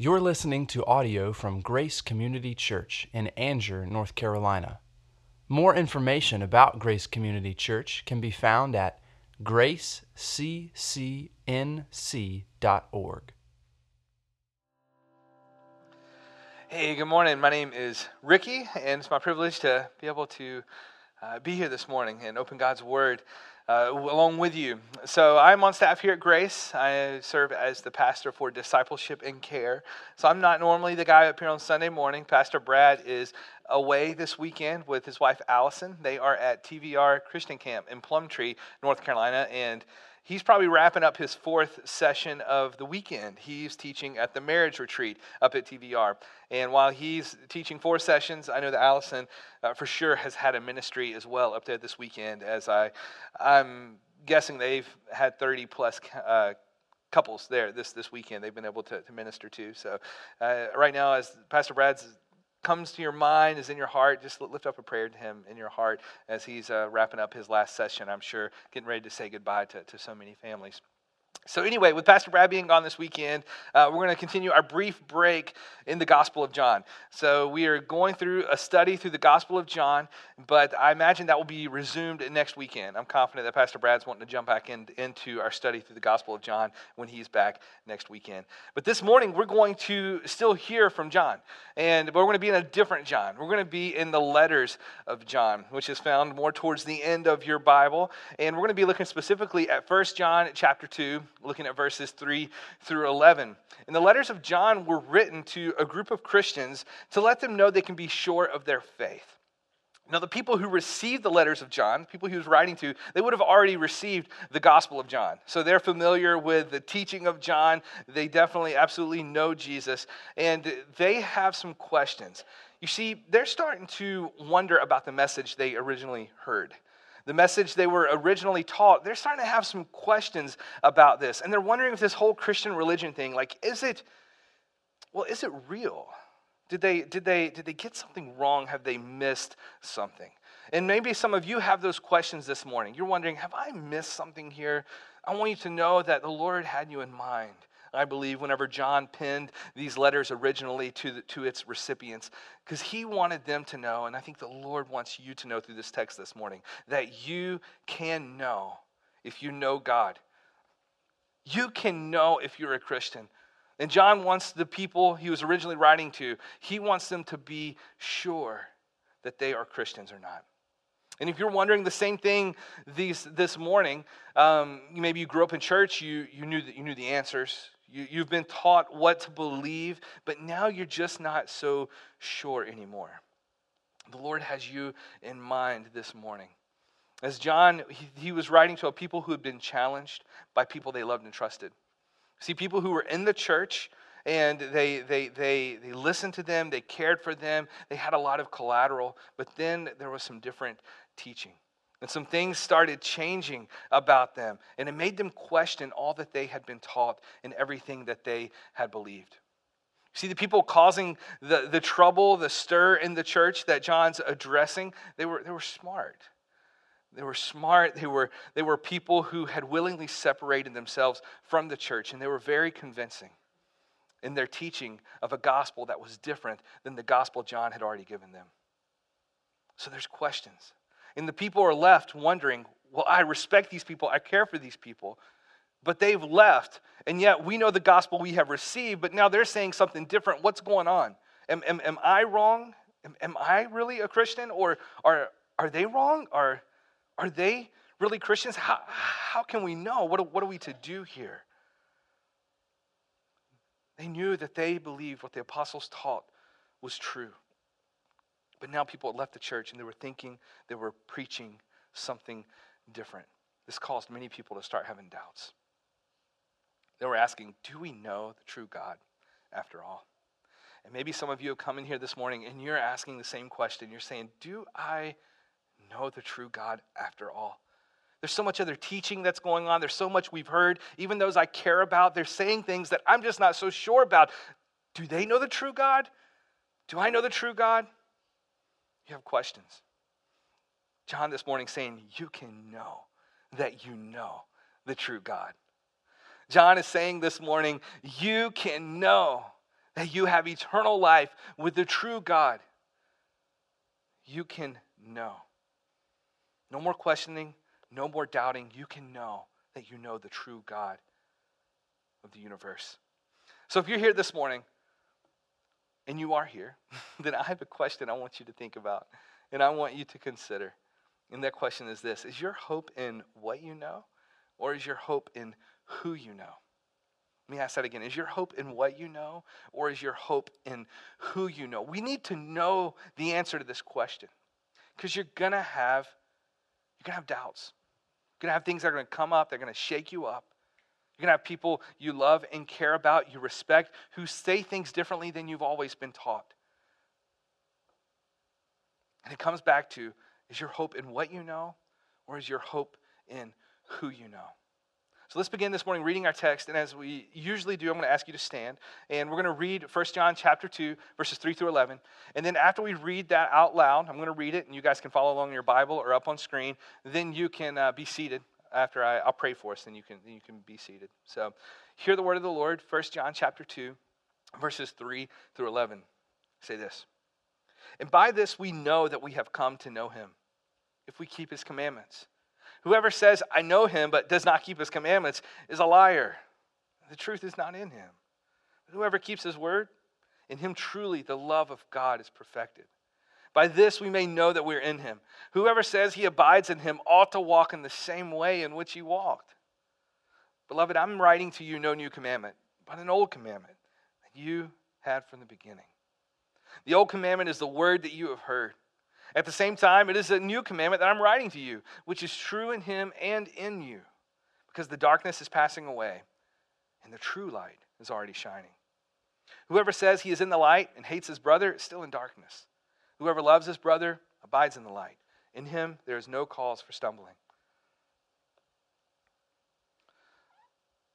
You're listening to audio from Grace Community Church in Angier, North Carolina. More information about Grace Community Church can be found at graceccnc.org. Hey, good morning. My name is Ricky, and it's my privilege to be able to uh, be here this morning and open God's Word uh, along with you. So, I'm on staff here at Grace. I serve as the pastor for discipleship and care. So, I'm not normally the guy up here on Sunday morning. Pastor Brad is away this weekend with his wife Allison. They are at TVR Christian Camp in Plumtree, North Carolina, and he's probably wrapping up his fourth session of the weekend. He's teaching at the marriage retreat up at TVR. And while he's teaching four sessions, I know that Allison uh, for sure has had a ministry as well up there this weekend, as I, I'm guessing they've had 30 plus. Uh, couples there this, this weekend they've been able to, to minister to so uh, right now as pastor brad's comes to your mind, is in your heart, just lift up a prayer to him in your heart as he's uh, wrapping up his last session, I'm sure, getting ready to say goodbye to, to so many families. So, anyway, with Pastor Brad being gone this weekend, uh, we're going to continue our brief break in the Gospel of John. So, we are going through a study through the Gospel of John, but I imagine that will be resumed next weekend. I'm confident that Pastor Brad's wanting to jump back in, into our study through the Gospel of John when he's back next weekend. But this morning, we're going to still hear from John, and we're going to be in a different John. We're going to be in the letters of John, which is found more towards the end of your Bible, and we're going to be looking specifically at 1 John chapter 2 looking at verses 3 through 11. And the letters of John were written to a group of Christians to let them know they can be sure of their faith. Now, the people who received the letters of John, people he was writing to, they would have already received the Gospel of John. So they're familiar with the teaching of John. They definitely, absolutely know Jesus. And they have some questions. You see, they're starting to wonder about the message they originally heard the message they were originally taught, they're starting to have some questions about this. And they're wondering if this whole Christian religion thing, like, is it, well, is it real? Did they, did they, did they get something wrong? Have they missed something? And maybe some of you have those questions this morning. You're wondering, have I missed something here? I want you to know that the Lord had you in mind. I believe, whenever John penned these letters originally to, the, to its recipients, because he wanted them to know, and I think the Lord wants you to know through this text this morning, that you can know if you know God. You can know if you're a Christian. And John wants the people he was originally writing to, he wants them to be sure that they are Christians or not. And if you're wondering the same thing these, this morning, um, maybe you grew up in church, you, you, knew, that you knew the answers, you, you've been taught what to believe, but now you're just not so sure anymore. The Lord has you in mind this morning. As John, he, he was writing to a people who had been challenged by people they loved and trusted. See, people who were in the church and they, they, they, they listened to them, they cared for them, they had a lot of collateral, but then there was some different teaching. And some things started changing about them, and it made them question all that they had been taught and everything that they had believed. See, the people causing the, the trouble, the stir in the church that John's addressing, they were, they were smart. They were smart. They were, they were people who had willingly separated themselves from the church, and they were very convincing in their teaching of a gospel that was different than the gospel John had already given them. So there's questions. And the people are left wondering, well, I respect these people, I care for these people, but they've left. And yet we know the gospel we have received, but now they're saying something different. What's going on? Am, am, am I wrong? Am, am, I really a Christian? Or are, are they wrong? Are, are they really Christians? How, how can we know? What, what are we to do here? They knew that they believed what the apostles taught was true. But now people had left the church and they were thinking, they were preaching something different. This caused many people to start having doubts. They were asking, Do we know the true God after all? And maybe some of you have come in here this morning and you're asking the same question. You're saying, Do I know the true God after all? There's so much other teaching that's going on. There's so much we've heard. Even those I care about, they're saying things that I'm just not so sure about. Do they know the true God? Do I know the true God? You have questions. John this morning saying, You can know that you know the true God. John is saying this morning, You can know that you have eternal life with the true God, you can know. No more questioning, no more doubting. You can know that you know the true God of the universe. So if you're here this morning and you are here, then I have a question I want you to think about and I want you to consider. And that question is this Is your hope in what you know, or is your hope in who you know? Let me ask that again. Is your hope in what you know, or is your hope in who you know? We need to know the answer to this question because you're going to have you're going to have doubts. You're going to have things that are going to come up, they're going to shake you up. You're going to have people you love and care about, you respect, who say things differently than you've always been taught. And it comes back to is your hope in what you know, or is your hope in who you know? So let's begin this morning reading our text. And as we usually do, I'm going to ask you to stand. And we're going to read 1 John chapter 2, verses 3 through 11. And then after we read that out loud, I'm going to read it, and you guys can follow along in your Bible or up on screen. Then you can uh, be seated after I, I'll pray for us, then you, can, then you can be seated. So hear the word of the Lord, First John chapter 2, verses 3 through 11. Say this. And by this we know that we have come to know him, if we keep his commandments. Whoever says, I know him, but does not keep his commandments, is a liar. The truth is not in him. But whoever keeps his word, in him truly the love of God is perfected. By this we may know that we're in him. Whoever says he abides in him ought to walk in the same way in which he walked. Beloved, I'm writing to you no new commandment, but an old commandment that you had from the beginning. The old commandment is the word that you have heard. At the same time, it is a new commandment that I'm writing to you, which is true in him and in you, because the darkness is passing away and the true light is already shining. Whoever says he is in the light and hates his brother is still in darkness. Whoever loves his brother abides in the light. In him there is no cause for stumbling.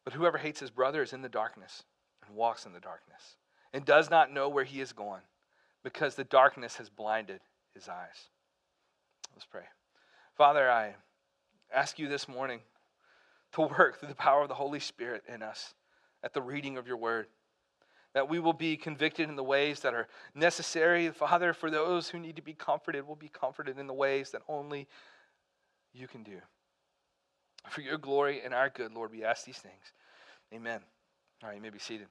But whoever hates his brother is in the darkness and walks in the darkness and does not know where he is going because the darkness has blinded his eyes. Let's pray. Father, I ask you this morning to work through the power of the Holy Spirit in us at the reading of your word. That we will be convicted in the ways that are necessary. Father, for those who need to be comforted, will be comforted in the ways that only you can do. For your glory and our good, Lord, we ask these things. Amen. All right, you may be seated.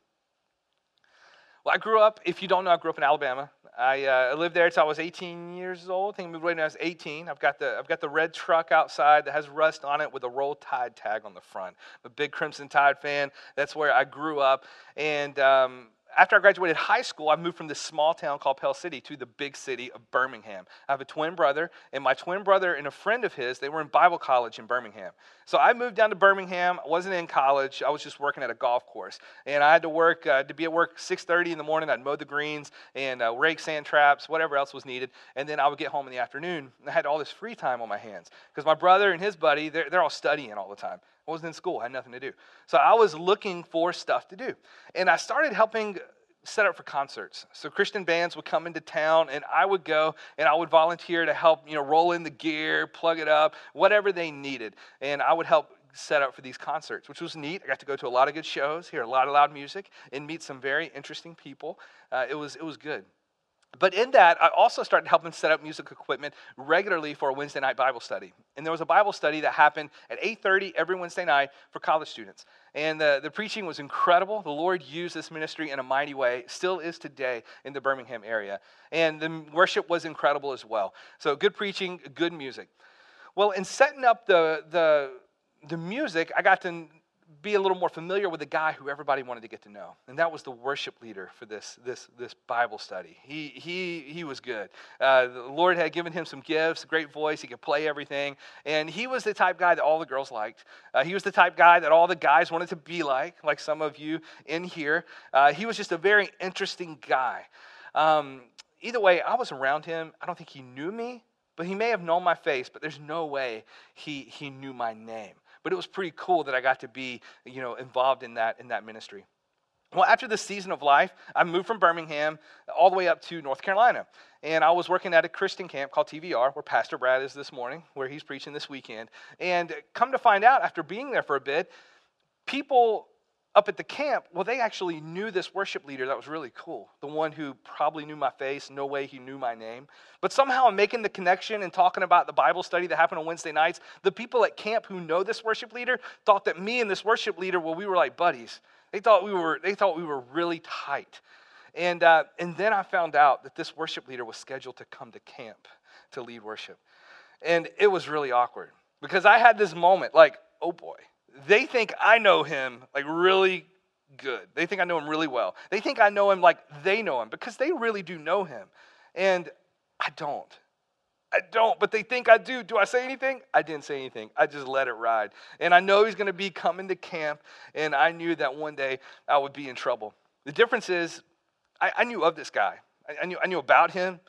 Well, I grew up, if you don't know, I grew up in Alabama. I uh, lived there until I was 18 years old. I think I moved away when I was 18. I've got, the, I've got the red truck outside that has rust on it with a Roll Tide tag on the front. I'm a big Crimson Tide fan. That's where I grew up. And um, after I graduated high school, I moved from this small town called Pell City to the big city of Birmingham. I have a twin brother, and my twin brother and a friend of his, they were in Bible college in Birmingham. So I moved down to Birmingham. I wasn't in college. I was just working at a golf course. And I had to work, uh, to be at work 6.30 in the morning. I'd mow the greens and uh, rake sand traps, whatever else was needed. And then I would get home in the afternoon. I had all this free time on my hands because my brother and his buddy, they're, they're all studying all the time. I wasn't in school, I had nothing to do. So I was looking for stuff to do. And I started helping set up for concerts. So Christian bands would come into town and I would go and I would volunteer to help, you know, roll in the gear, plug it up, whatever they needed. And I would help set up for these concerts, which was neat. I got to go to a lot of good shows, hear a lot of loud music, and meet some very interesting people. Uh, it, was, it was good. But in that, I also started helping set up music equipment regularly for a Wednesday night Bible study. And there was a Bible study that happened at 8:30 every Wednesday night for college students. And the, the preaching was incredible. The Lord used this ministry in a mighty way, still is today in the Birmingham area. And the worship was incredible as well. So good preaching, good music. Well, in setting up the, the, the music, I got to be a little more familiar with the guy who everybody wanted to get to know. And that was the worship leader for this, this, this Bible study. He, he, he was good. Uh, the Lord had given him some gifts, great voice, he could play everything. And he was the type guy that all the girls liked. Uh, he was the type guy that all the guys wanted to be like, like some of you in here. Uh, he was just a very interesting guy. Um, either way, I was around him. I don't think he knew me, but he may have known my face, but there's no way he, he knew my name. But it was pretty cool that I got to be, you know, involved in that in that ministry. Well, after this season of life, I moved from Birmingham all the way up to North Carolina. And I was working at a Christian camp called TVR, where Pastor Brad is this morning, where he's preaching this weekend. And come to find out, after being there for a bit, people up at the camp, well, they actually knew this worship leader that was really cool. The one who probably knew my face, no way he knew my name. But somehow I'm making the connection and talking about the Bible study that happened on Wednesday nights. The people at camp who know this worship leader thought that me and this worship leader, well, we were like buddies. They thought we were, they thought we were really tight. And, uh, and then I found out that this worship leader was scheduled to come to camp to lead worship. And it was really awkward because I had this moment like, oh boy, they think I know him like really good. They think I know him really well. They think I know him like they know him because they really do know him. And I don't. I don't, but they think I do. Do I say anything? I didn't say anything. I just let it ride. And I know he's going to be coming to camp, and I knew that one day I would be in trouble. The difference is, I, I knew of this guy. I, I, knew, I knew about him,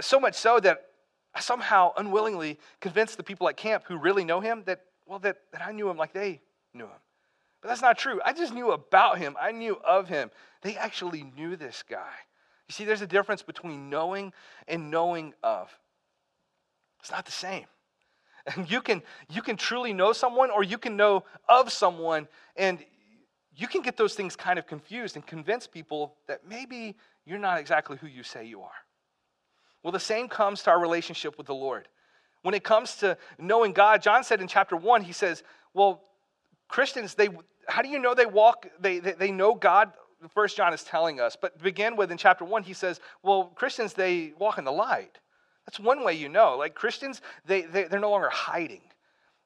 so much so that I somehow unwillingly convinced the people at camp who really know him that well, that, that I knew him like they knew him. But that's not true. I just knew about him, I knew of him. They actually knew this guy. You see, there's a difference between knowing and knowing of. It's not the same. And you can, you can truly know someone or you can know of someone, and you can get those things kind of confused and convince people that maybe you're not exactly who you say you are. Well, the same comes to our relationship with the Lord. When it comes to knowing God, John said in chapter 1, he says, Well, Christians, they how do you know they walk, they, they, they know God? First John is telling us. But begin with in chapter 1, he says, Well, Christians, they walk in the light. That's one way you know. Like Christians, they, they, they're no longer hiding.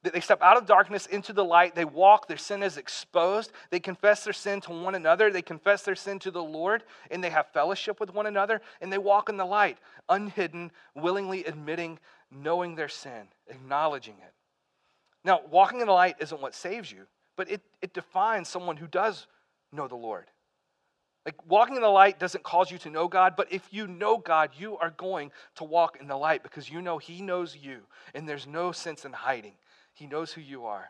They step out of darkness into the light. They walk, their sin is exposed. They confess their sin to one another. They confess their sin to the Lord, and they have fellowship with one another, and they walk in the light, unhidden, willingly admitting, knowing their sin, acknowledging it. Now, walking in the light isn't what saves you, but it, it defines someone who does know the Lord. Like walking in the light doesn't cause you to know God, but if you know God, you are going to walk in the light because you know He knows you, and there's no sense in hiding. He knows who you are,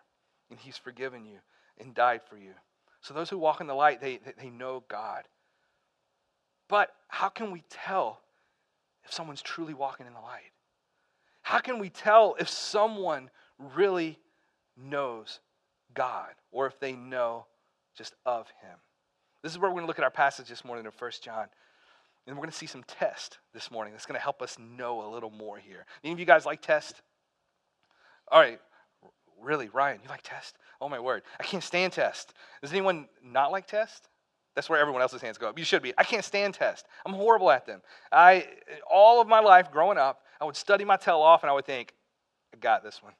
and He's forgiven you and died for you. So those who walk in the light, they, they know God. But how can we tell if someone's truly walking in the light? How can we tell if someone really knows God or if they know just of Him? This is where we're going to look at our passage this morning in 1 John. And we're going to see some test this morning that's going to help us know a little more here. Any of you guys like test? All right, Really, Ryan, you like test? Oh my word. I can't stand test. Does anyone not like test? That's where everyone else's hands go up. You should be. I can't stand test. I'm horrible at them. I all of my life growing up, I would study my tail off and I would think, I got this one.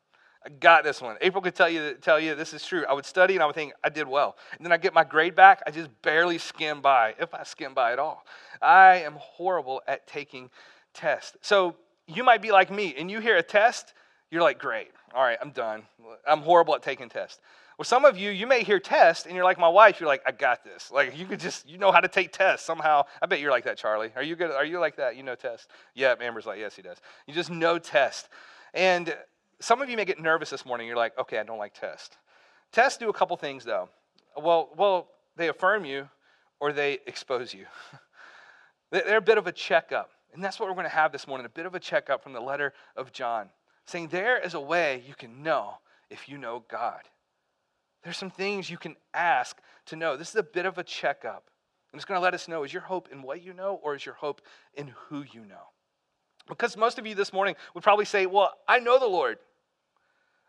I got this one. April could tell you tell you this is true. I would study and I would think I did well. And then I get my grade back, I just barely skim by, if I skim by at all. I am horrible at taking tests. So you might be like me and you hear a test, you're like, great. All right, I'm done. I'm horrible at taking tests. Well, some of you, you may hear test and you're like my wife, you're like, I got this. Like you could just, you know how to take tests somehow. I bet you're like that, Charlie. Are you good? Are you like that? You know test? Yeah, Amber's like, yes, he does. You just know test. And some of you may get nervous this morning. You're like, okay, I don't like test. Tests do a couple things though. Well, well, they affirm you or they expose you. They're a bit of a checkup. And that's what we're going to have this morning a bit of a checkup from the letter of John saying there is a way you can know if you know God. There's some things you can ask to know. This is a bit of a checkup. I'm just going to let us know is your hope in what you know or is your hope in who you know? Because most of you this morning would probably say, Well, I know the Lord.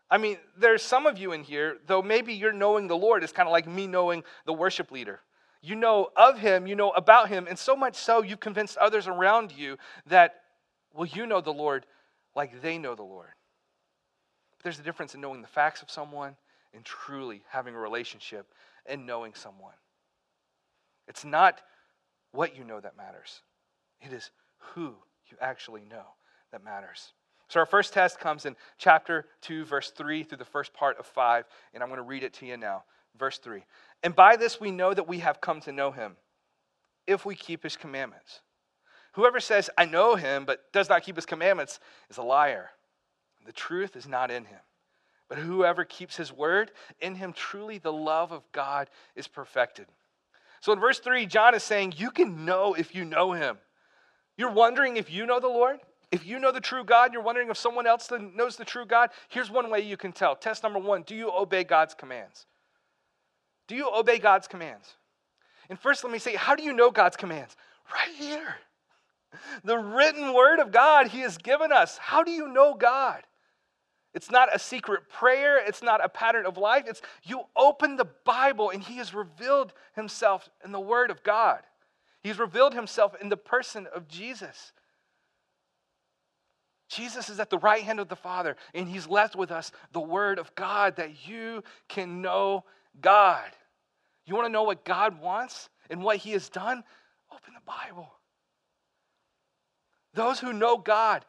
I mean, there's some of you in here, though maybe you're knowing the Lord is kind of like me knowing the worship leader. You know of him, you know about him, and so much so you've convinced others around you that, well, you know the Lord like they know the Lord. But there's a difference in knowing the facts of someone and truly having a relationship and knowing someone. It's not what you know that matters, it is who you actually know that matters. So, our first test comes in chapter 2, verse 3 through the first part of 5, and I'm going to read it to you now. Verse 3. And by this we know that we have come to know him, if we keep his commandments. Whoever says, I know him, but does not keep his commandments, is a liar. The truth is not in him. But whoever keeps his word, in him truly the love of God is perfected. So in verse 3, John is saying, You can know if you know him. You're wondering if you know the Lord? If you know the true God, you're wondering if someone else knows the true God? Here's one way you can tell. Test number one Do you obey God's commands? Do you obey God's commands? And first, let me say, how do you know God's commands? Right here. The written word of God He has given us. How do you know God? It's not a secret prayer. It's not a pattern of life. It's you open the Bible and He has revealed Himself in the Word of God. He's revealed Himself in the person of Jesus. Jesus is at the right hand of the Father, and He's left with us the Word of God that you can know God. You want to know what God wants and what He has done? Open the Bible. Those who know God,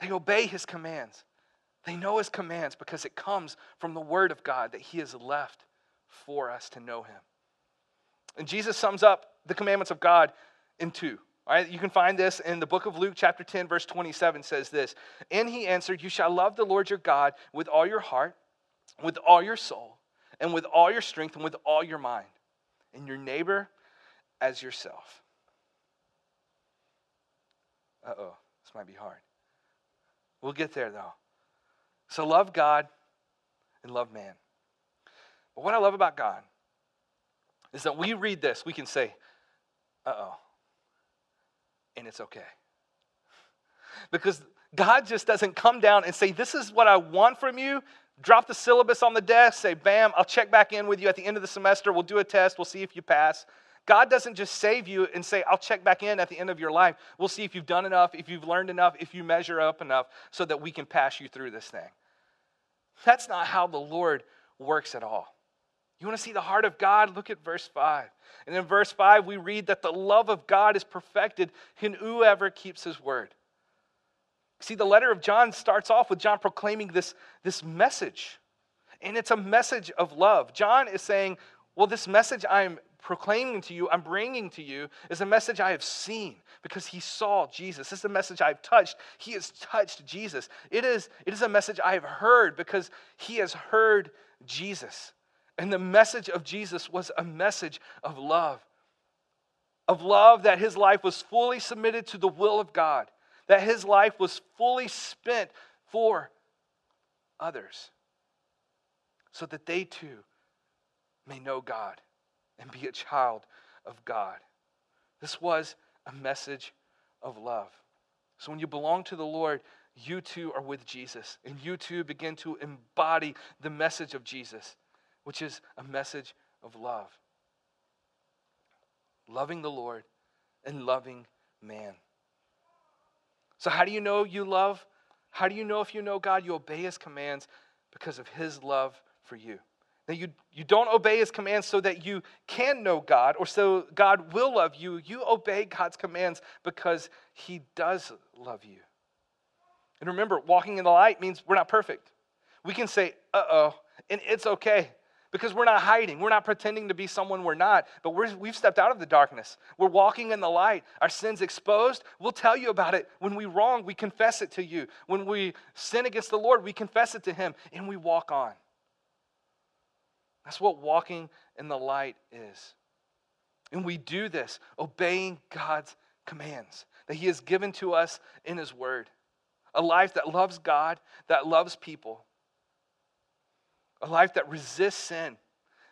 they obey His commands. They know his commands because it comes from the word of God that he has left for us to know him. And Jesus sums up the commandments of God in two. All right, you can find this in the book of Luke, chapter 10, verse 27 says this. And he answered, You shall love the Lord your God with all your heart, with all your soul, and with all your strength, and with all your mind, and your neighbor as yourself. Uh oh, this might be hard. We'll get there though. So love God and love man. But what I love about God is that we read this, we can say, uh oh, and it's okay. Because God just doesn't come down and say, This is what I want from you. Drop the syllabus on the desk, say, Bam, I'll check back in with you at the end of the semester. We'll do a test, we'll see if you pass. God doesn't just save you and say, I'll check back in at the end of your life. We'll see if you've done enough, if you've learned enough, if you measure up enough so that we can pass you through this thing. That's not how the Lord works at all. You want to see the heart of God? Look at verse 5. And in verse 5, we read that the love of God is perfected in whoever keeps his word. See, the letter of John starts off with John proclaiming this, this message. And it's a message of love. John is saying, Well, this message I'm proclaiming to you, I'm bringing to you, is a message I have seen because he saw Jesus. This is a message I've touched. He has touched Jesus. It is, it is a message I have heard because he has heard Jesus. And the message of Jesus was a message of love. Of love that his life was fully submitted to the will of God, that his life was fully spent for others, so that they too may know God and be a child of God. This was a message of love. So when you belong to the Lord, you too are with Jesus, and you too begin to embody the message of Jesus, which is a message of love. Loving the Lord and loving man. So, how do you know you love? How do you know if you know God? You obey his commands because of his love for you. That you, you don't obey his commands so that you can know God or so God will love you. You obey God's commands because he does love you. And remember, walking in the light means we're not perfect. We can say, uh oh, and it's okay because we're not hiding. We're not pretending to be someone we're not, but we we've stepped out of the darkness. We're walking in the light. Our sin's exposed. We'll tell you about it. When we wrong, we confess it to you. When we sin against the Lord, we confess it to Him and we walk on. That's what walking in the light is. And we do this obeying God's commands that He has given to us in His Word. A life that loves God, that loves people. A life that resists sin,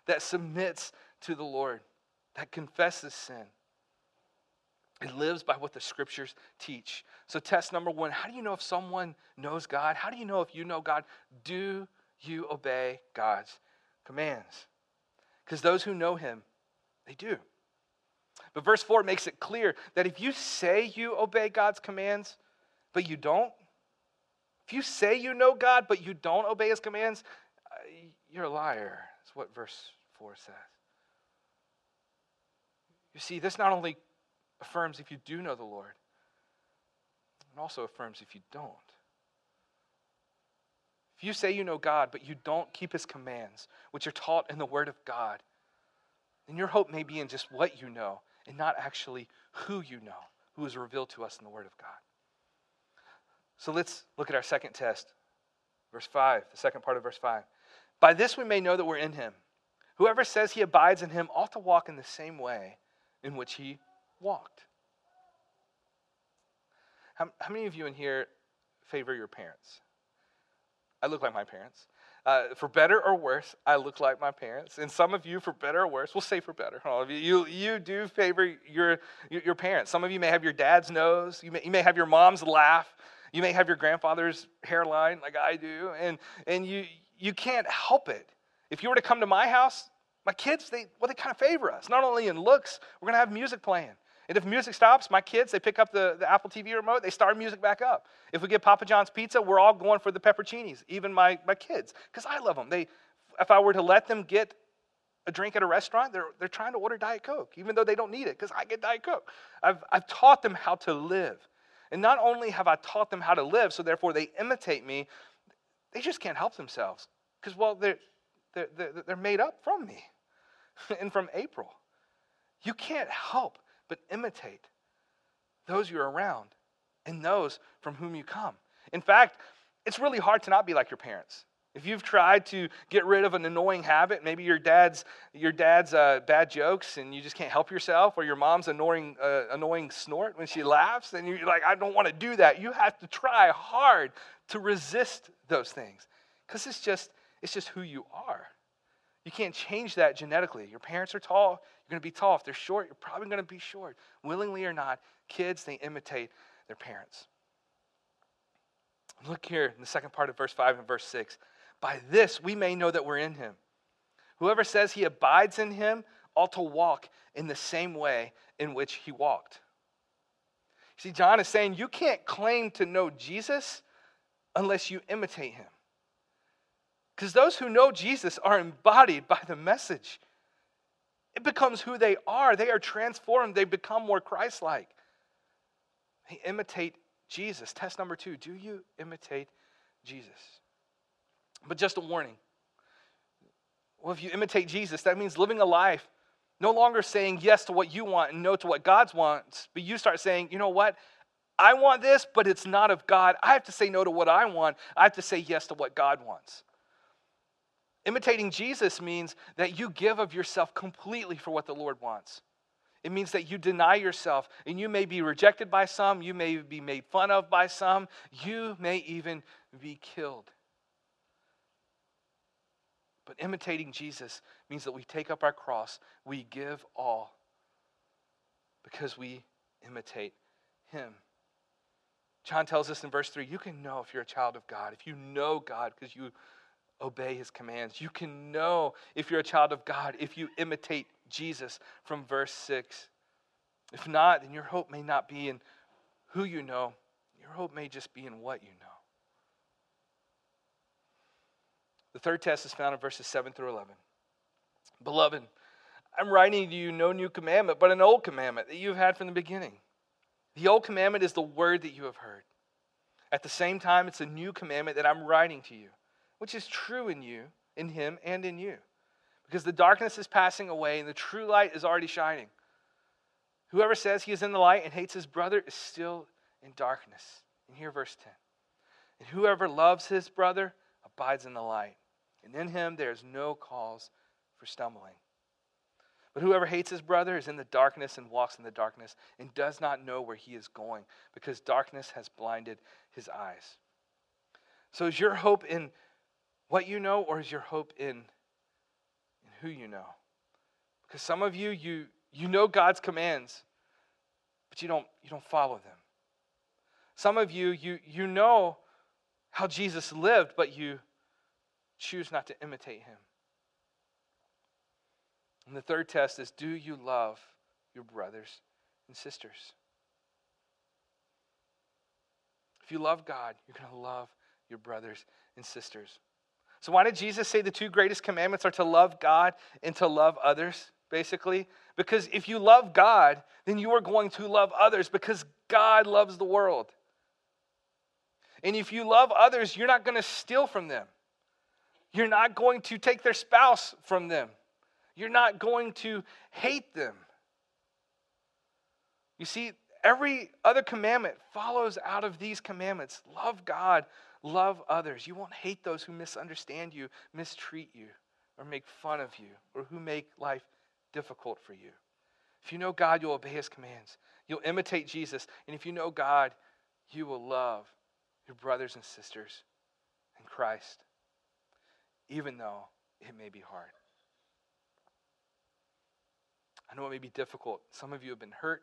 that submits to the Lord, that confesses sin. It lives by what the scriptures teach. So, test number one how do you know if someone knows God? How do you know if you know God? Do you obey God's commands. Because those who know him, they do. But verse 4 makes it clear that if you say you obey God's commands, but you don't, if you say you know God, but you don't obey his commands, uh, you're a liar. That's what verse 4 says. You see, this not only affirms if you do know the Lord, it also affirms if you don't. If you say you know God, but you don't keep his commands, which are taught in the Word of God, then your hope may be in just what you know and not actually who you know, who is revealed to us in the Word of God. So let's look at our second test. Verse 5, the second part of verse 5. By this we may know that we're in him. Whoever says he abides in him ought to walk in the same way in which he walked. How, how many of you in here favor your parents? I look like my parents. uh, for better or worse, I look like my parents. And some of you, for better or worse, we'll say for better. All of you, you, you do favor your, your parents. Some of you may have your dad's nose, you may, you may have your mom's laugh, you may have your grandfather's hairline like I do, and, and you, you can't help it. If you were to come to my house, my kids, they, well, they kind of favor us. Not only in looks, we're going to have music playing. And if music stops, my kids, they pick up the, the Apple TV remote, they start music back up. If we get Papa John's pizza, we're all going for the pepperoncinis, even my, my kids, because I love them. They, if I were to let them get a drink at a restaurant, they're, they're trying to order Diet Coke, even though they don't need it, because I get Diet Coke. I've, I've taught them how to live. And not only have I taught them how to live, so therefore they imitate me, they just can't help themselves. Because, well, they're, they're, they're, they're made up from me and from April. You can't help but imitate those you're around and those from whom you come. In fact, it's really hard to not be like your parents. If you've tried to get rid of an annoying habit, maybe your dad's your dad's uh, bad jokes and you just can't help yourself, or your mom's annoying uh, annoying snort when she laughs, and you're like, I don't want to do that. You have to try hard to resist those things because it's just it's just who you are. You can't change that genetically. Your parents are tall, you're going to be tall. If they're short, you're probably going to be short. Willingly or not, kids, they imitate their parents. Look here in the second part of verse 5 and verse 6. By this we may know that we're in him. Whoever says he abides in him ought to walk in the same way in which he walked. See, John is saying you can't claim to know Jesus unless you imitate him. Because those who know Jesus are embodied by the message. It becomes who they are. They are transformed. They become more Christ like. They imitate Jesus. Test number two do you imitate Jesus? But just a warning. Well, if you imitate Jesus, that means living a life no longer saying yes to what you want and no to what God wants, but you start saying, you know what? I want this, but it's not of God. I have to say no to what I want. I have to say yes to what God wants. Imitating Jesus means that you give of yourself completely for what the Lord wants. It means that you deny yourself, and you may be rejected by some, you may be made fun of by some, you may even be killed. But imitating Jesus means that we take up our cross, we give all because we imitate him. John tells us in verse 3 you can know if you're a child of God, if you know God because you obey his commands. You can know if you're a child of God if you imitate Jesus from verse 6. If not, then your hope may not be in who you know, your hope may just be in what you know. The third test is found in verses 7 through 11. Beloved, I'm writing to you no new commandment, but an old commandment that you've had from the beginning. The old commandment is the word that you have heard. At the same time, it's a new commandment that I'm writing to you which is true in you, in him, and in you. Because the darkness is passing away and the true light is already shining. Whoever says he is in the light and hates his brother is still in darkness. And here, verse 10. And whoever loves his brother abides in the light, and in him there is no cause for stumbling. But whoever hates his brother is in the darkness and walks in the darkness and does not know where he is going, because darkness has blinded his eyes. So is your hope in what you know, or is your hope in, in who you know? Because some of you, you, you know God's commands, but you don't, you don't follow them. Some of you, you, you know how Jesus lived, but you choose not to imitate him. And the third test is do you love your brothers and sisters? If you love God, you're going to love your brothers and sisters. So, why did Jesus say the two greatest commandments are to love God and to love others, basically? Because if you love God, then you are going to love others because God loves the world. And if you love others, you're not going to steal from them. You're not going to take their spouse from them. You're not going to hate them. You see, every other commandment follows out of these commandments love God, Love others. You won't hate those who misunderstand you, mistreat you, or make fun of you, or who make life difficult for you. If you know God, you'll obey his commands. You'll imitate Jesus. And if you know God, you will love your brothers and sisters in Christ. even though it may be hard. I know it may be difficult. Some of you have been hurt.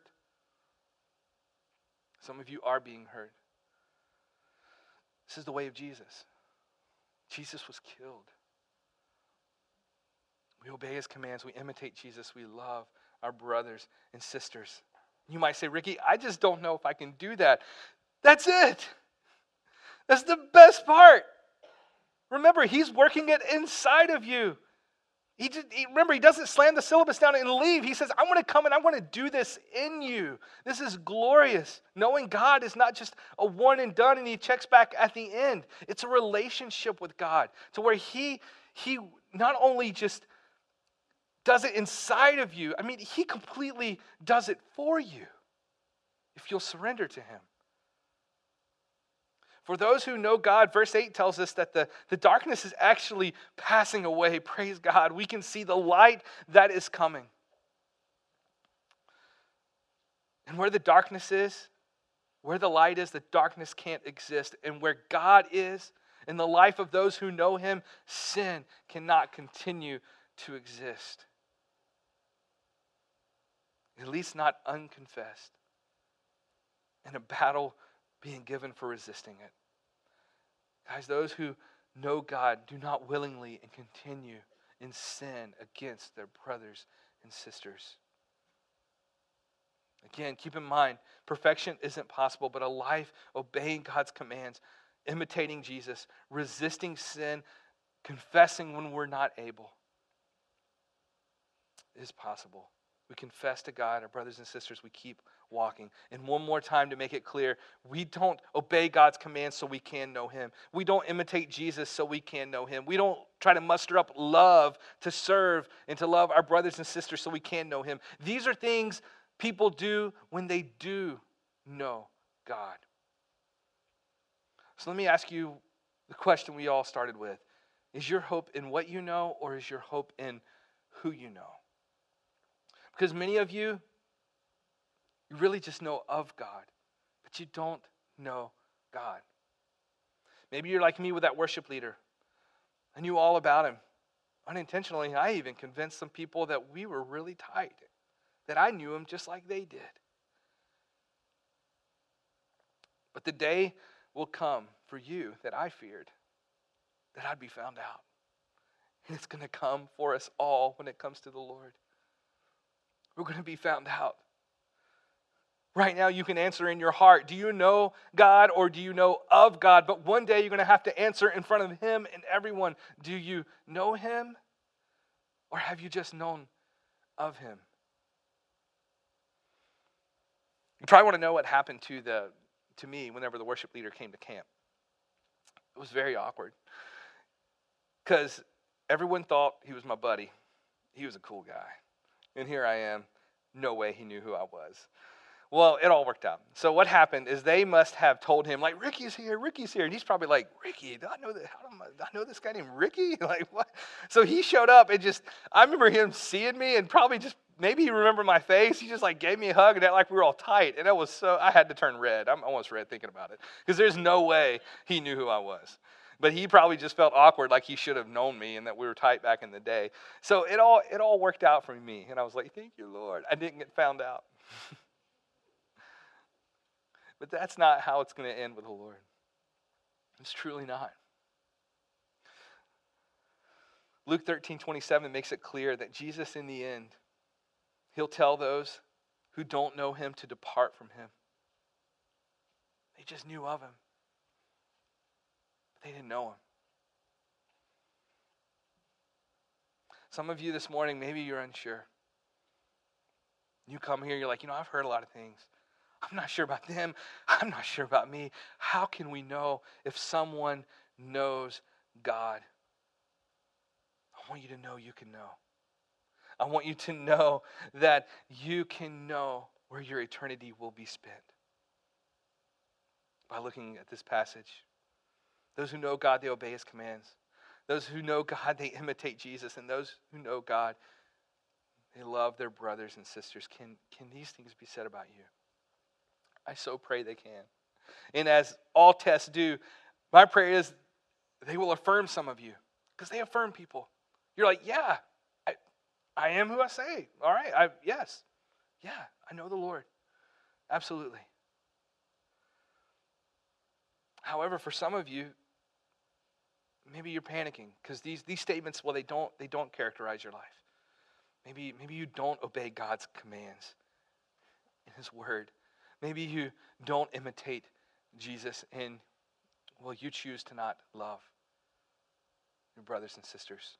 Some of you are being hurt. This is the way of Jesus. Jesus was killed. We obey his commands. We imitate Jesus. We love our brothers and sisters. You might say, Ricky, I just don't know if I can do that. That's it. That's the best part. Remember, he's working it inside of you. He, just, he, remember, he doesn't slam the syllabus down and leave. He says, I want to come and I want to do this in you. This is glorious. Knowing God is not just a one and done and he checks back at the end. It's a relationship with God to where he, he not only just does it inside of you, I mean, he completely does it for you if you'll surrender to him. For those who know God, verse 8 tells us that the, the darkness is actually passing away. Praise God. We can see the light that is coming. And where the darkness is, where the light is, the darkness can't exist. And where God is, in the life of those who know Him, sin cannot continue to exist. At least not unconfessed. In a battle being given for resisting it. Guys, those who know God do not willingly and continue in sin against their brothers and sisters. Again, keep in mind, perfection isn't possible, but a life obeying God's commands, imitating Jesus, resisting sin, confessing when we're not able is possible. We confess to God, our brothers and sisters, we keep walking. And one more time to make it clear, we don't obey God's commands so we can know Him. We don't imitate Jesus so we can know Him. We don't try to muster up love to serve and to love our brothers and sisters so we can know Him. These are things people do when they do know God. So let me ask you the question we all started with Is your hope in what you know, or is your hope in who you know? Because many of you, you really just know of God, but you don't know God. Maybe you're like me with that worship leader. I knew all about him. Unintentionally, I even convinced some people that we were really tight, that I knew him just like they did. But the day will come for you that I feared that I'd be found out. And it's going to come for us all when it comes to the Lord we're going to be found out. Right now, you can answer in your heart do you know God or do you know of God? But one day you're going to have to answer in front of Him and everyone do you know Him or have you just known of Him? You probably want to know what happened to, the, to me whenever the worship leader came to camp. It was very awkward because everyone thought he was my buddy, he was a cool guy. And here I am. No way he knew who I was. Well, it all worked out. So what happened is they must have told him, like, Ricky's here, Ricky's here. And he's probably like, Ricky, do I know that? How do I know this guy named Ricky? Like, what? So he showed up and just, I remember him seeing me and probably just, maybe he remembered my face. He just like gave me a hug and that like we were all tight. And it was so, I had to turn red. I'm almost red thinking about it. Because there's no way he knew who I was. But he probably just felt awkward, like he should have known me and that we were tight back in the day. So it all it all worked out for me, and I was like, "Thank you, Lord." I didn't get found out. but that's not how it's going to end with the Lord. It's truly not. Luke 13, 27 makes it clear that Jesus, in the end, he'll tell those who don't know him to depart from him. They just knew of him. They didn't know him. Some of you this morning, maybe you're unsure. You come here, you're like, you know, I've heard a lot of things. I'm not sure about them. I'm not sure about me. How can we know if someone knows God? I want you to know you can know. I want you to know that you can know where your eternity will be spent by looking at this passage. Those who know God, they obey his commands. Those who know God, they imitate Jesus. And those who know God, they love their brothers and sisters. Can, can these things be said about you? I so pray they can. And as all tests do, my prayer is they will affirm some of you. because they affirm people. You're like, yeah, I, I am who I say. All right, I, yes, yeah, I know the Lord. Absolutely. However, for some of you, maybe you're panicking because these, these statements, well, they don't, they don't characterize your life. Maybe, maybe you don't obey God's commands in His Word. Maybe you don't imitate Jesus and, well, you choose to not love your brothers and sisters.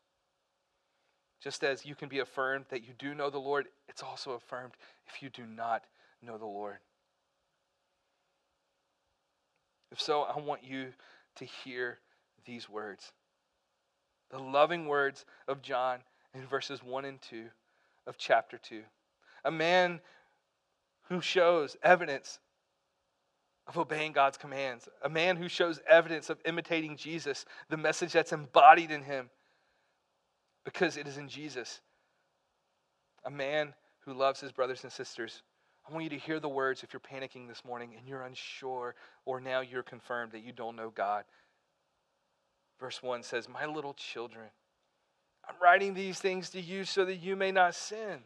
Just as you can be affirmed that you do know the Lord, it's also affirmed if you do not know the Lord. If so, I want you to hear these words the loving words of John in verses 1 and 2 of chapter 2. A man who shows evidence of obeying God's commands, a man who shows evidence of imitating Jesus, the message that's embodied in him, because it is in Jesus. A man who loves his brothers and sisters. I want you to hear the words if you're panicking this morning and you're unsure, or now you're confirmed that you don't know God. Verse 1 says, My little children, I'm writing these things to you so that you may not sin.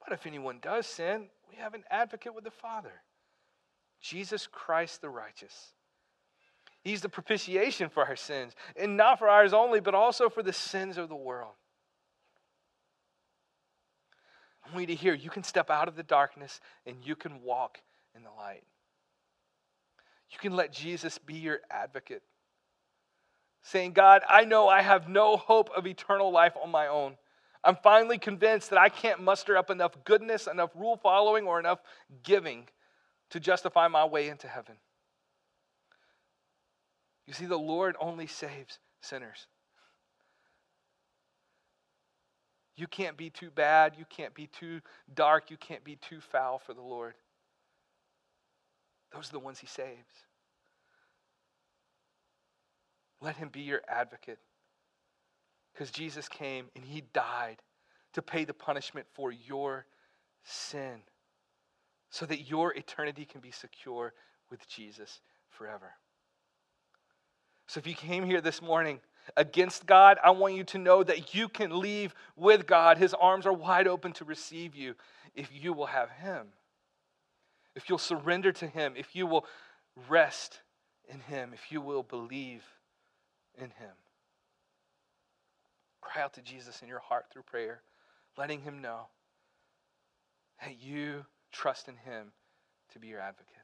But if anyone does sin, we have an advocate with the Father, Jesus Christ the righteous. He's the propitiation for our sins, and not for ours only, but also for the sins of the world. I want you to hear you can step out of the darkness and you can walk in the light. You can let Jesus be your advocate saying, God, I know I have no hope of eternal life on my own. I'm finally convinced that I can't muster up enough goodness, enough rule following, or enough giving to justify my way into heaven. You see, the Lord only saves sinners. You can't be too bad. You can't be too dark. You can't be too foul for the Lord. Those are the ones He saves. Let him be your advocate. Because Jesus came and he died to pay the punishment for your sin so that your eternity can be secure with Jesus forever. So if you came here this morning against God, I want you to know that you can leave with God. His arms are wide open to receive you if you will have Him. If you'll surrender to Him, if you will rest in Him, if you will believe in Him. Cry out to Jesus in your heart through prayer, letting Him know that you trust in Him to be your advocate.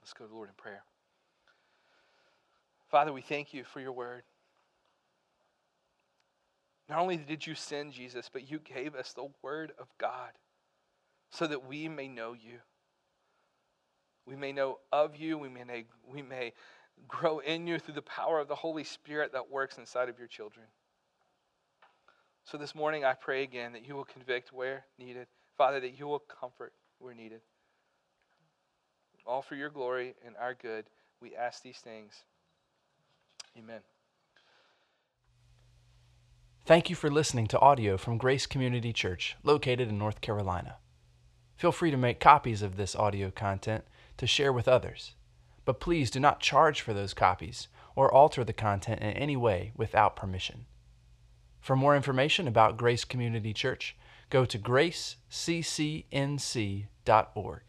Let's go to the Lord in prayer. Father, we thank you for your word. Not only did you send Jesus, but you gave us the word of God so that we may know you. We may know of you. We may, we may grow in you through the power of the Holy Spirit that works inside of your children. So this morning, I pray again that you will convict where needed. Father, that you will comfort where needed. All for your glory and our good, we ask these things. Amen. Thank you for listening to audio from Grace Community Church, located in North Carolina. Feel free to make copies of this audio content to share with others but please do not charge for those copies or alter the content in any way without permission. For more information about Grace Community Church, go to graceccnc.org.